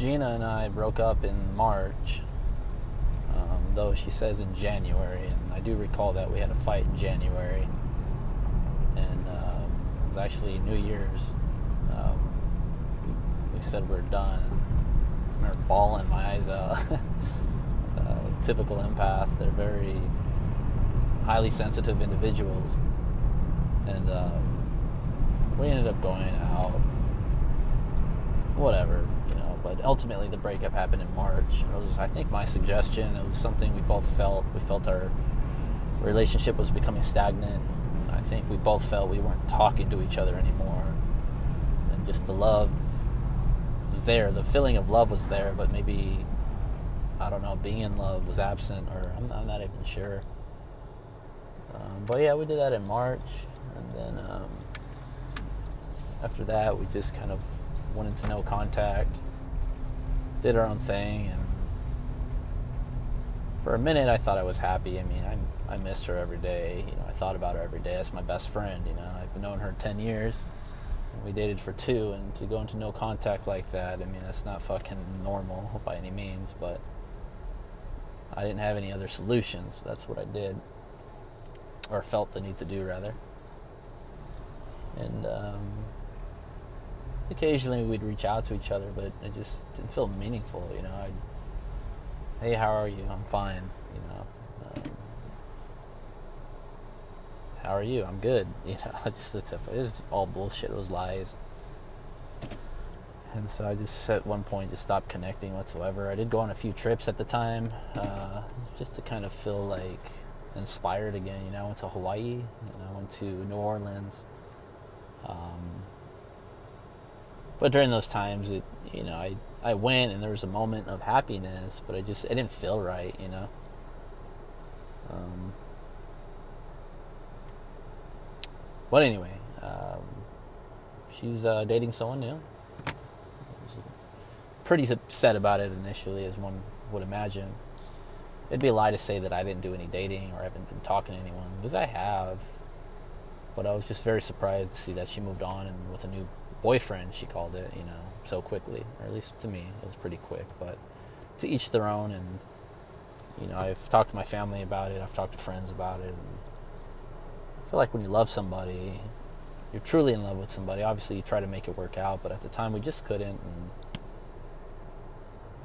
Gina and I broke up in March, um, though she says in January, and I do recall that we had a fight in January, and um, it was actually New Year's. Um, we said we are done. I remember bawling my eyes out. uh, typical empath. They're very highly sensitive individuals, and um, we ended up going out. Whatever. But ultimately, the breakup happened in March. It was, I think, my suggestion. It was something we both felt. We felt our relationship was becoming stagnant. I think we both felt we weren't talking to each other anymore, and just the love was there. The feeling of love was there, but maybe I don't know, being in love was absent, or I'm, I'm not even sure. Um, but yeah, we did that in March, and then um, after that, we just kind of went into no contact, did our own thing, and for a minute, I thought I was happy. I mean, I I missed her every day. You know, I thought about her every day. That's my best friend. You know, I've known her ten years. We dated for two, and to go into no contact like that, I mean, that's not fucking normal by any means. But I didn't have any other solutions. That's what I did or felt the need to do rather. And um, occasionally we'd reach out to each other, but it, just didn't feel meaningful. You know, I'd, hey, how are you? I'm fine. You know, um, how are you? I'm good. You know, just tip. It was all bullshit. It was lies. And so I just at one point just stopped connecting whatsoever. I did go on a few trips at the time, uh, just to kind of feel like inspired again. You know, I went to Hawaii, and I went to New Orleans. Um, but during those times, it you know, I I went and there was a moment of happiness, but I just it didn't feel right. You know. Um, but anyway, um, she's uh, dating someone new. Pretty upset about it initially, as one would imagine it'd be a lie to say that I didn't do any dating or I haven't been talking to anyone because I have. But I was just very surprised to see that she moved on and with a new boyfriend, she called it, you know, so quickly. Or at least to me, it was pretty quick. But to each their own. And, you know, I've talked to my family about it, I've talked to friends about it. I feel like when you love somebody, you're truly in love with somebody. Obviously, you try to make it work out, but at the time, we just couldn't. And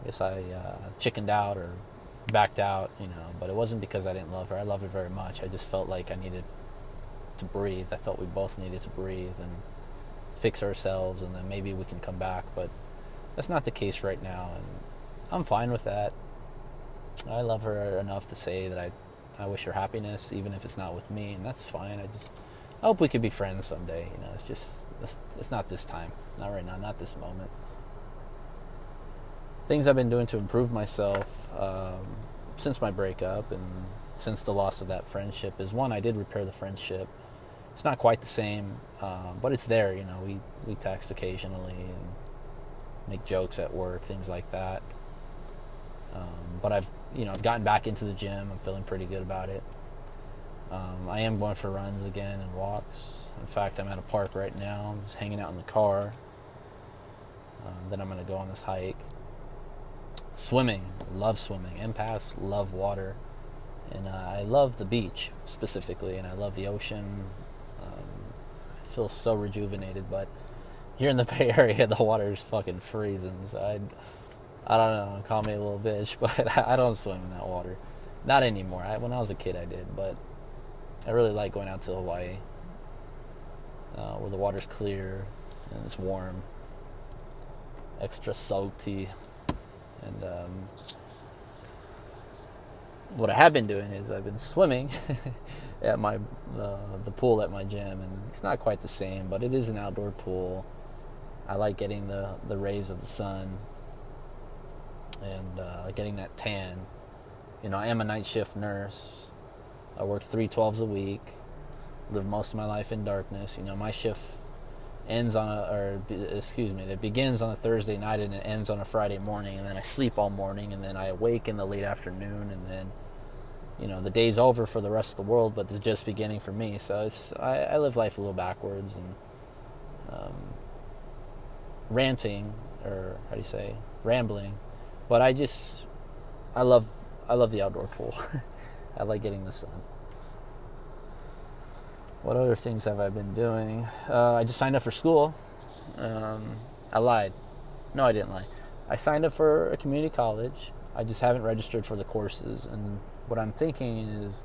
I guess I uh, chickened out or backed out, you know, but it wasn't because I didn't love her. I loved her very much. I just felt like I needed to breathe. I felt we both needed to breathe and fix ourselves and then maybe we can come back, but that's not the case right now and I'm fine with that. I love her enough to say that I I wish her happiness even if it's not with me and that's fine. I just I hope we could be friends someday, you know. It's just it's, it's not this time. Not right now, not this moment things I've been doing to improve myself um, since my breakup and since the loss of that friendship is one, I did repair the friendship. It's not quite the same, um, but it's there. You know, we we text occasionally and make jokes at work, things like that. Um, but I've you know I've gotten back into the gym. I'm feeling pretty good about it. Um, I am going for runs again and walks. In fact, I'm at a park right now. I'm just hanging out in the car. Um, then I'm going to go on this hike swimming, love swimming. Empaths love water, and uh, I love the beach specifically, and I love the ocean. Feel so rejuvenated, but here in the Bay Area, the water is fucking freezing. So I, I don't know. Call me a little bitch, but I don't swim in that water. Not anymore. I, when I was a kid, I did, but I really like going out to Hawaii, uh, where the water's clear and it's warm, extra salty. And um, what I have been doing is I've been swimming at my uh, the pool at my gym, and it's not quite the same, but it is an outdoor pool. I like getting the the rays of the sun and uh, getting that tan. You know, I am a night shift nurse. I work three twelves a week. Live most of my life in darkness. You know, my shift ends on a or excuse me it begins on a thursday night and it ends on a friday morning and then i sleep all morning and then i awake in the late afternoon and then you know the day's over for the rest of the world but it's just beginning for me so i, I live life a little backwards and um, ranting or how do you say rambling, but I just I love I love the outdoor pool. I like getting the sun. What other things have I been doing? Uh, I just signed up for school. Um, I lied. No, I didn't lie. I signed up for a community college. I just haven't registered for the courses. And what I'm thinking is,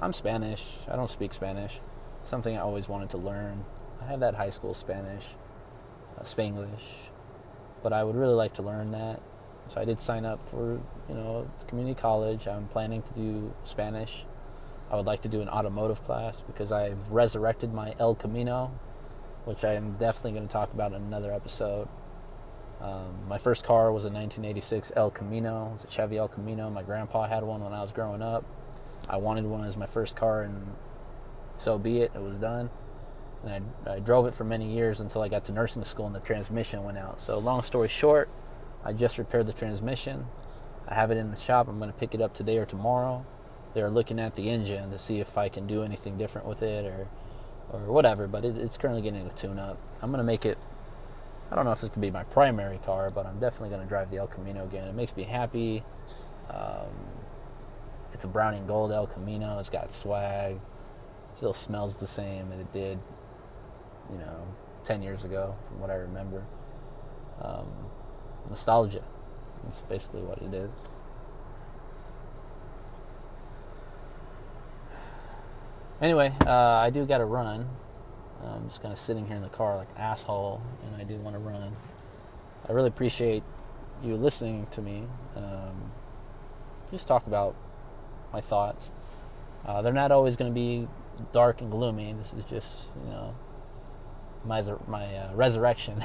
I'm Spanish. I don't speak Spanish. Something I always wanted to learn. I had that high school Spanish, uh, Spanglish, but I would really like to learn that. So I did sign up for, you know, community college. I'm planning to do Spanish. I would like to do an automotive class because I've resurrected my El Camino, which I am definitely going to talk about in another episode. Um, my first car was a 1986 El Camino. It's a Chevy El Camino. My grandpa had one when I was growing up. I wanted one as my first car, and so be it. It was done. And I, I drove it for many years until I got to nursing school and the transmission went out. So, long story short, I just repaired the transmission. I have it in the shop. I'm going to pick it up today or tomorrow. They're looking at the engine to see if I can do anything different with it or or whatever, but it, it's currently getting a tune up. I'm to make it I don't know if this could be my primary car, but I'm definitely to drive the El Camino again. It makes me happy. Um, it's a Browning Gold El Camino. It's got swag. It still smells the same that it did, you know, 10 years ago, from what I remember. Um, nostalgia. That's basically what it is. Anyway, uh, I do got to run. I'm just kind of sitting here in the car like an asshole, and I do want to run. I really appreciate you listening to me. Um, just talk about my thoughts. Uh, they're not always going to be dark and gloomy. This is just, you know, my my uh, resurrection,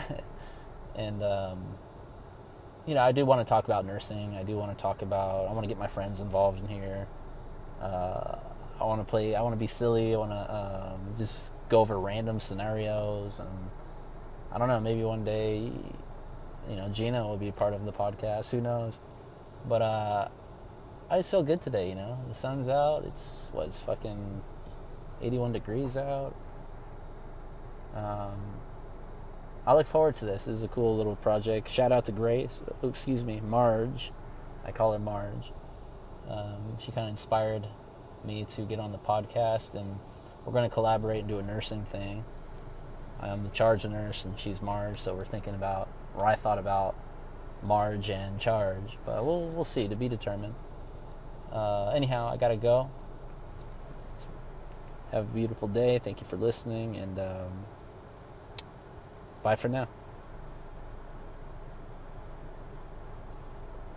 and um, you know, I do want to talk about nursing. I do want to talk about. I want to get my friends involved in here. Uh, I want to play. I want to be silly. I want to um, just go over random scenarios, and I don't know. Maybe one day, you know, Gina will be part of the podcast. Who knows? But uh, I just feel good today. You know, the sun's out. It's what? It's fucking eighty-one degrees out. Um, I look forward to this. This is a cool little project. Shout out to Grace. Oh, excuse me, Marge. I call her Marge. Um, she kind of inspired me to get on the podcast, and we're going to collaborate and do a nursing thing. I'm the charge nurse, and she's Marge, so we're thinking about, or I thought about Marge and charge, but we'll we'll see to be determined. Uh, anyhow, I gotta go. Have a beautiful day. Thank you for listening, and um, bye for now.